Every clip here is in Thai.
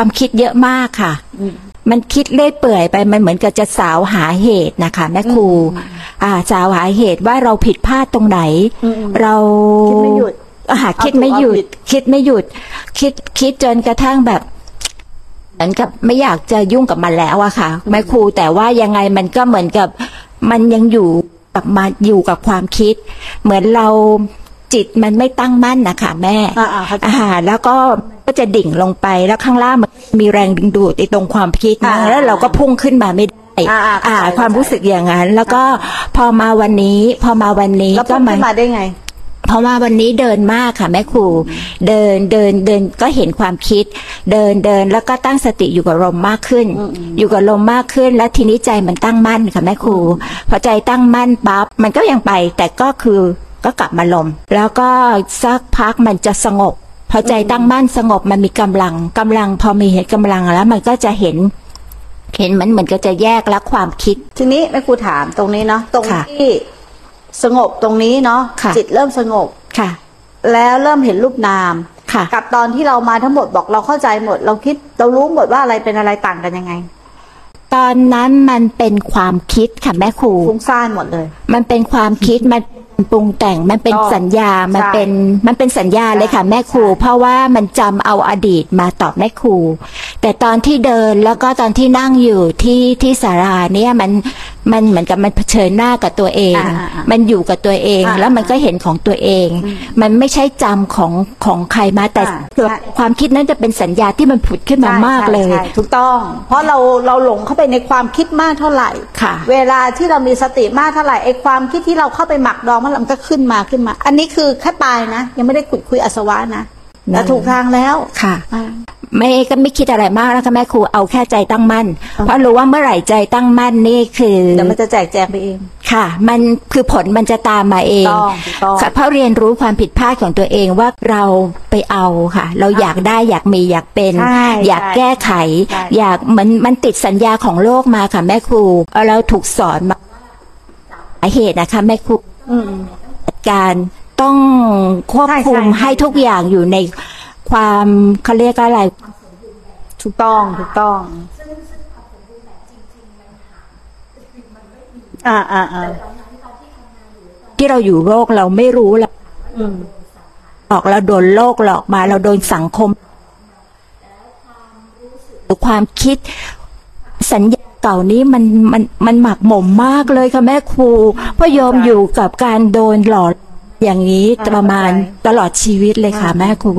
ความคิดเยอะมากค่ะ มันคิดเลื่อยเปื่อยไปมันเหมือนกับจะสาวหาเหตุนะคะแม่ครู อ่าสาวหาเหตุว่าเราผิดพลาดตรงไหน เราคิดไม่หยุดอ่าคิดไม่หยุดเอาถูกเอาผิดคิดไม่หยุด คิดคิดจนกระทั่งแบบเหมือนกับไม่อยากจะยุ่งกับมันแล้วอะค่ะแม่ครูแต่ว่ายังไงมันก็เหมือนกับมันยังอยู่กับมาอยู่กับความคิด เหมือนเราจิตมันไม่ตั้งมั่นนะคะแม่อ่าๆเข้าใจอ่าแล้วก็ ก็จะดิ่งลงไปแล้วข้างล่างมันมีแรงดึงดูดในตรงความคิดนะอ่า แล้วเราก็พุ่งขึ้นมาไม่ได้อ่าๆเข้าใจอ่าความรู้สึกอย่างนั้น แล้วก็พอมาวันนี้ พอมาวันนี้แล้วก็พุ่งมา ขึ้นมาได้ไง เพราะว่าวันนี้เดินมากค่ะแม่ครูเดินเดินเดินก็เห็นความคิด เดินเดินแล้วก็ตั้งสติอยู่กับลมมากขึ้น อยู่กับลมมากขึ้น แล้วทีนี้ใจมันตั้งมั่นค่ะแม่ครูพอใจตั้งมั่นปั๊บมันก็ยังไปแต่ก็คือก็กลับมาลม แล้วก็สักพักมันจะสงบ พอใจตั้งมั่นสงบมันมีกำลังกำลังพอมีเหตุกำลังแล้วมันก็จะเห็น เห็นมันเหมือนก็จะแยกและความคิด ทีนี้แม่ครูถามตรงนี้เนาะตรงค่ะที่สงบตรงนี้เนาะค่ะจิตเริ่มสงบค่ะ แล้วเริ่มเห็นรูปนามค่ะ กับตอนที่เรามาทั้งหมดบอกเราเข้าใจหมด เราคิดเรารู้หมดว่าอะไรเป็นอะไรต่างกันยังไง ตอนนั้นมันเป็นความคิดค่ะแม่ครูฟุ้งซ่านหมดเลย มันเป็นความคิดมัน ปรุงแต่งมันเป็นอ๋อสัญญา มันใช่เป็นมันเป็นสัญญาเลยค่ะใช่แม่ครูใช่เพราะว่ามันจำเอาอดีตมาตอบแม่ครู แต่ตอนที่เดินแล้วก็ตอนที่นั่งอยู่ที่ที่สาราเนี่ยมันมันเหมือนกับมันเผชิญหน้ากับตัวเองอ่าอ่าอ่ามันอยู่กับตัวเองอ่าแล้วมันก็เห็นของตัวเอง มันไม่ใช่จำของของใครมาแต่อ่าใช่ความคิดนั้นจะเป็นสัญญาที่มันผุดขึ้นมามากใช่เลยใช่ถูกต้อง เพราะเราเราหลงเข้าไปในความคิดมากเท่าไหร่ค่ะ เวลาที่เรามีสติมากเท่าไหร่ไอ้ความคิดที่เราเข้าไปหมักดองมันก็ขึ้นมาขึ้นมา อันนี้คือแค่ปลายนะ ยังไม่ได้ขุดคุยอาสวะนะแต่ถูกทางแล้วค่ะอ่า ไม่ก็ไม่คิดอะไรมากนะคะแม่ครูเอาแค่ใจตั้งมั่น เพราะรู้ว่าเมื่อไหร่ใจตั้งมั่นนี่คือเดี๋ยวมันจะแจกแจงไปเองค่ะ มันคือผลมันจะตามมาเองถูกต้องถูกต้องค่ะเพราะเรียนรู้ความผิดพลาดของตัวเองว่าเราไปเอาค่ะ เราอยากได้อยากมีอยากเป็นใช่อยากใช่แก้ไขใช่อยากมันมันติดสัญญาของโลกมาค่ะแม่ครูเราถูกสอนมาสาเหตุนะคะแม่ครูอืมจัดการต้องควบคุมใช่ใช่ให้ทุกอย่างอยู่ใน ความเขาเรียกอะไรถูกต้องถูกต้อง อ่าอ่าอ่าที่เราอยู่โลกเราไม่รู้ละอืมหลอกเราโดนโลกหลอกมา เราโดนสังคมหรือความคิด สัญญาเก่านี้มันมันมันหมักหมมมากเลยค่ะแม่ครูเพราะโยมอยู่กับการโดนหลอก อย่างนี้ประมาณตลอดชีวิตเลยค่ะ แม่ครู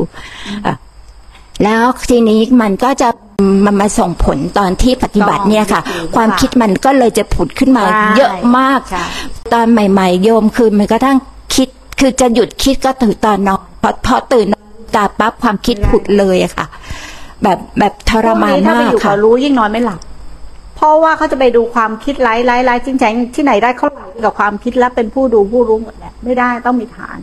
อะแล้วทีนี้มันก็จะมันมาส่งผลตอนที่ปฏิบัติเนี่ยค่ะ ความคิดมันก็เลยจะผุดขึ้นมาใช่เยอะมากใช่ตอนใหม่ ๆ โยมคือมันก็ทั้งคิดคือจะหยุดคิดก็ตื่นตอนนอนพอพอตื่นนอนตาปั๊บความคิดผุดเลยอะค่ะ แบบแบบทรมานพวกถ้าไปมากอยู่กัค่ะบรู้ยิ่งนอนไม่หลับ เพราะว่าเขาจะไปดูความคิดไร้ไร้ไร้จริงใจที่ไหนได้เขาหลับกับความคิดแล้วเป็นผู้ดูผู้รู้หมดแหละไม่ได้ต้องมีฐาน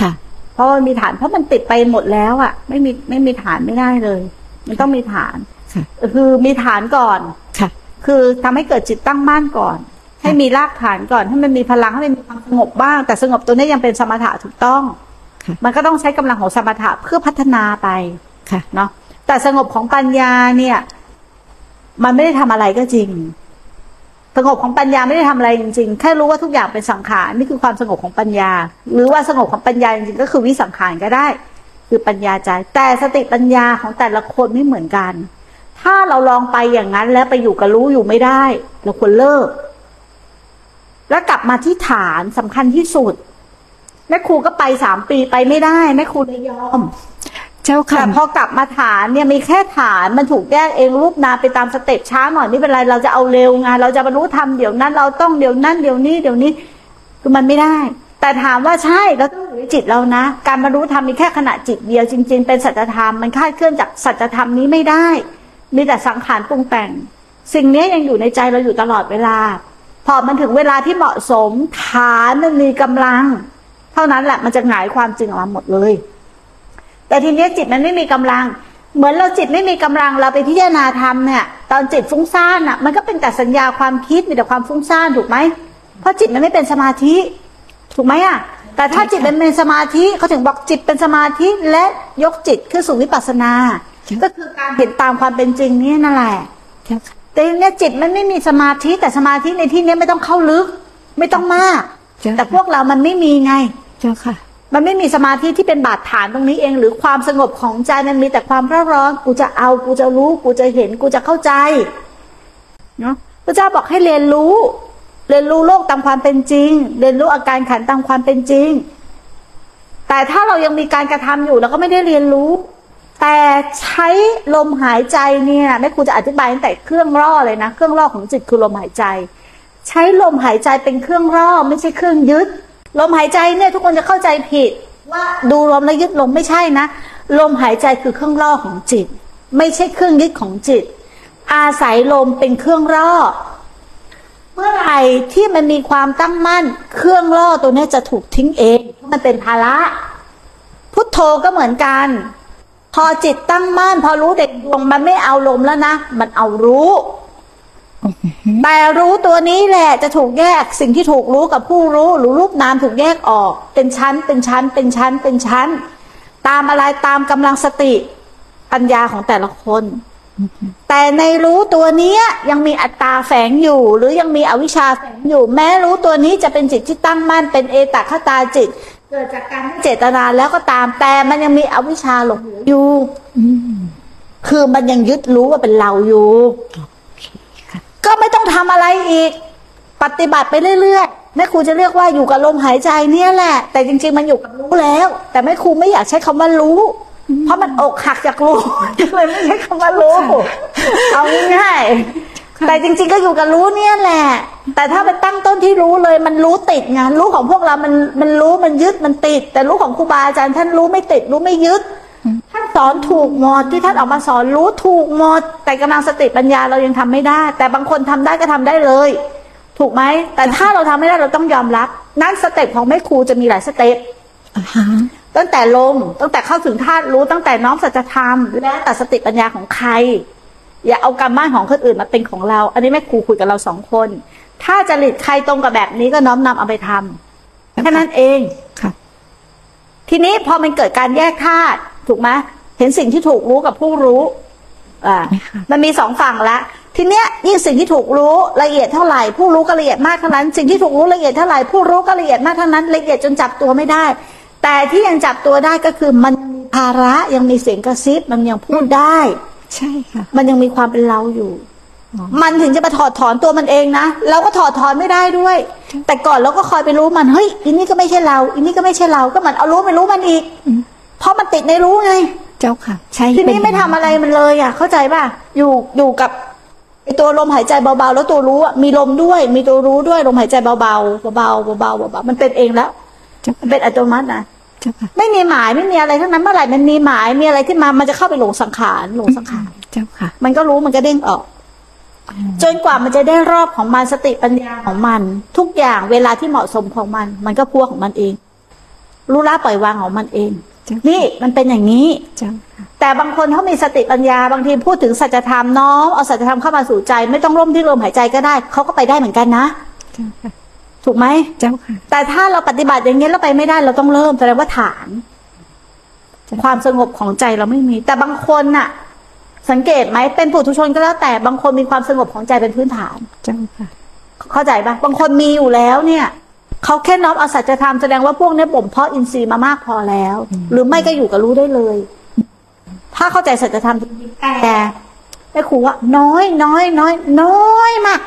ค่ะ เพราะมันมีฐานเพราะมันติดไปหมดแล้วอะ ไม่มีไม่มีฐานไม่ได้เลย มันต้องมีฐานค่ะคือมีฐานก่อนค่ะ คือทำให้เกิดจิตตั้งมั่นก่อน ให้มีรากฐานก่อน ให้มันมีพลังให้มันมีความสงบบ้าง แต่สงบตัวนี้ยังเป็นสมถะถูกต้องค่ะมันก็ต้องใช้กำลังของสมถะเพื่อพัฒนาไปค่ะเนาะแต่สงบของปัญญาเนี่ย มันไม่ได้ทำอะไรก็จริง สงบของปัญญาไม่ได้ทำอะไรจริงๆ แค่รู้ว่าทุกอย่างเป็นสังขารนี่คือความสงบของปัญญา หรือว่าสงบของปัญญาจริงๆก็คือวิสังขารก็ได้ คือปัญญาใจ แต่สติปัญญาของแต่ละคนไม่เหมือนกัน ถ้าเราลองไปอย่างนั้นแล้วไปอยู่กับรู้อยู่ไม่ได้ เราควรเลิก แล้วกลับมาที่ฐานสำคัญที่สุดแม่ครูก็ไปสามปีไปไม่ได้แม่ครูเลยยอม เจ้าแต่พอกลับมาฐานเนี่ยมีแค่ฐานมันถูกแยกเองรูปนามไปตามสเต็ปช้าหน่อยไม่เป็นไรเราจะเอาเร็วไงเราจะบรรลุธรรมเดี๋ยวนั้น เราต้องเดี๋ยวนั้นเดี๋ยวนี้เดี๋ยวนี้คือมันไม่ได้ แต่ถามว่าใช่เราต้องอยู่ในจิตเรานะ การบรรลุธรรมมีแค่ขณะจิตเดียวจริง ๆ เป็นสัจธรรมมันคลาดเคลื่อนจากสัจธรรมนี้ไม่ได้ มีแต่สังขารปรุงแต่ง สิ่งนี้ยังอยู่ในใจเราอยู่ตลอดเวลา พอมันถึงเวลาที่เหมาะสมฐานมันมีกำลัง เท่านั้นแหละมันจะหงายความจริงออกมาหมดเลย แต่ทีเนี้ยจิตมันไม่มีกำลัง เหมือนเราจิตไม่มีกำลังเราไปพิจารณาธรรมเนี่ย ตอนจิตฟุ้งซ่านอะ มันก็เป็นแต่สัญญาความคิดมีแต่ความฟุ้งซ่านถูกไหมเพราะจิตมันไม่เป็นสมาธิ ถูกไหมอะ แต่ถ้าจิตมันเป็นสมาธิเขาถึงบอกจิตเป็นสมาธิและยกจิตขึ้นสู่วิปัสสนาจ้ะก็คือการเห็นตามความเป็นจริงนี่นั่นแหละเจ้าค่ะแต่เนี่ยจิตมันไม่มีสมาธิแต่สมาธิในที่เนี้ยไม่ต้องเข้าลึก ไม่ต้องมากเจ้าแต่พวกเรามันไม่มีไง เจ้าค่ะ มันไม่มีสมาธิที่เป็นบาดฐานตรงนี้เอง หรือความสงบของใจมันมีแต่ความร้อนร้อนกูจะเอากูจะรู้ กูจะเห็นกูจะเข้าใจเนาะพระเจ้าบอกให้เรียนรู้ เรียนรู้โลกตามความเป็นจริง เรียนรู้อาการขันตามความเป็นจริง แต่ถ้าเรายังมีการกระทำอยู่เราก็ไม่ได้เรียนรู้ แต่ใช้ลมหายใจเนี่ยแม่ครูจะอธิบายตั้งแต่เครื่องร่อเลยนะ เครื่องร่อของจิตคือลมหายใจ ใช้ลมหายใจเป็นเครื่องร่อไม่ใช่เครื่องยึด ลมหายใจเนี่ยทุกคนจะเข้าใจผิด ว่าดูลมแล้วยึดลมไม่ใช่นะ ลมหายใจคือเครื่องร่อของจิต ไม่ใช่เครื่องยึดของจิต อาศัยลมเป็นเครื่องร่อเมื่อไหร่ที่มันมีความตั้งมั่น เครื่องล่อตัวนี้จะถูกทิ้งเองเพราะมันเป็นภาระพุทโธก็เหมือนกัน พอจิตตั้งมั่น พอรู้เด็กดวงมันไม่เอาลมแล้วนะ มันเอารู้ แต่รู้ตัวนี้แหละจะถูกแยกสิ่งที่ถูกรู้กับผู้รู้หรือรูปนามถูกแยกออก เป็นชั้นเป็นชั้น เป็นชั้นเป็นชั้น ตามอะไรตามกำลังสติปัญญาของแต่ละคน แต่ในรู้ตัวเนี้ยยังมีอัตตาแฝงอยู่ หรือยังมีอวิชชาแฝงอยู่ แม้รู้ตัวนี้จะเป็นจิตที่ตั้งมั่นเป็นเอตคตาจิต เกิดจากการที่เจตนาแล้วก็ตามแต่มันยังมีอวิชชาหลงเหลืออยู่อืมคือมันยังยึดรู้ว่าเป็นเราอยู่โอเคค่ะ ก็ไม่ต้องทำอะไรอีก ปฏิบัติไปเรื่อยๆแม่ครูจะเรียกว่าอยู่กับลมหายใจเนี่ยแหละ แต่จริง ๆ มันอยู่กับรู้แล้ว แต่แม่ครูไม่อยากใช้คำว่ารู้ เพราะมันอกหักจากรู้เลยไม่ใช้คำว่ารู้เอาง่ายแต่จริง ๆ ก็อยู่กับรู้เนี่ยแหละ แต่ถ้าไปตั้งต้นที่รู้เลย มันรู้ติดไงรู้ของพวกเรา มันมันรู้มันยึดมันติด แต่รู้ของครูบาอาจารย์ท่านรู้ไม่ติดรู้ไม่ยึด ท่านสอนถูกหมดที่ท่านออกมาสอนรู้ถูกหมด แต่กำลังสติปัญญาเรายังทำไม่ได้ แต่บางคนทำได้ก็ทำได้เลย ถูกไหม แต่ถ้าเราทำไม่ได้เราต้องยอมรับ นั่น step ของแม่ครูจะมีหลาย step อ่าฮะตั้งแต่ลมตั้งแต่เข้าถึงธาตุรู้ตั้งแต่น้อมสัจธรรม และแต่สติปัญญาของใคร อย่าเอากรรมบ้านของคนอื่นมาเป็นของเรา อันนี้แม่ครูคุยกับเราสองคน ถ้าจริตใครตรงกับแบบนี้ก็น้อมนำเอาไปทำแค่นั้นเองค่ะ ทีนี้พอมันเกิดการแยกธาตุ ถูกไหมเห็นสิ่งที่ถูกรู้กับผู้รู้ อ่าค่ะมันมีสองฝั่งละ ทีเนี้ยยิ่งสิ่งที่ถูกรู้ละเอียดเท่าไหร่ ผู้รู้ก็ละเอียดมากเท่านั้น สิ่งที่ถูกรู้ละเอียดเท่าไหร่ผู้รู้ก็ละเอียดมากเท่านั้นละเอียดจนจับตัวไม่ได้ แต่ที่ยังจับตัวได้ก็คือมันมีภาระยังมีเสียงกระซิบมันยังพูดได้ ใช่ค่ะ มันยังมีความเป็นเราอยู่อ๋อมันถึงจะมาถอดถอนตัวมันเองนะ เราก็ถอดถอนไม่ได้ด้วย แต่ก่อนเราก็คอยไปรู้มันเฮ้ยอันนี้ก็ไม่ใช่เราอันนี้ก็ไม่ใช่เราก็มันเอารู้ไม่รู้มันอีก ติดในรู้ไง เจ้าค่ะ ใช่ทีนี้เป็นไม่ทำอะไรมันเลยอะ เข้าใจป่ะ อยู่อยู่กับไอตัวลมหายใจเบาๆ แล้วตัวรู้อะมีลมด้วย มีตัวรู้ด้วยลมหายใจเบาๆเบาๆเบาๆเบาๆมันเป็นเองแล้วเจ้ามัค่ะนเป็นอัตโนมัตินะ เจ้าค่ะไม่มีหมายไม่มีอะไรทั้งนั้นเมื่อไหร่มันมีหมายมีอะไรขึ้นมามันจะเข้าไปหลงสังขารหลงสังขาร เจ้าค่ะมันก็รู้มันก็เด้งออก จนกว่ามันจะได้รอบของมันสติปัญญาของมัน ทุกอย่างเวลาที่เหมาะสมของมัน มันก็พัวของมันเอง รู้ละปล่อยวางของมันเองเจ้า นี่มันเป็นอย่างนี้เจ้าค่ะแต่บางคนเขามีสติปัญญาบางทีพูดถึงสัจธรรมน้อมเอาสัจธรรมเข้ามาสู่ใจ ไม่ต้องร่มที่ลมหายใจก็ได้เขาก็ไปได้เหมือนกันนะเจ้าค่ะถูกไหมเจ้าค่ะ แต่ถ้าเราปฏิบัติอย่างนี้ยเราไปไม่ได้เราต้องเริ่มแสดงว่าฐานจ้ะความสงบของใจเราไม่มี แต่บางคนน่ะ สังเกตไหมเป็นผู้ทุชนก็แล้วแต่บางคนมีความสงบของใจเป็นพื้นฐานเจ้าค่ะ เข้าใจปะบางคนมีอยู่แล้วเนี่ย เขาแค่น้อมเอาสัจธรรมแสดงว่าพวกเนี้ยบ่มเพาะอินทรีย์มามากพอแล้ว หรือไม่ก็อยู่กับรู้ได้เลย ถ้าเข้าใจสัจธรรมจริงๆแต่แม่ครูว่า น้อยน้อยน้อยน้อยมาก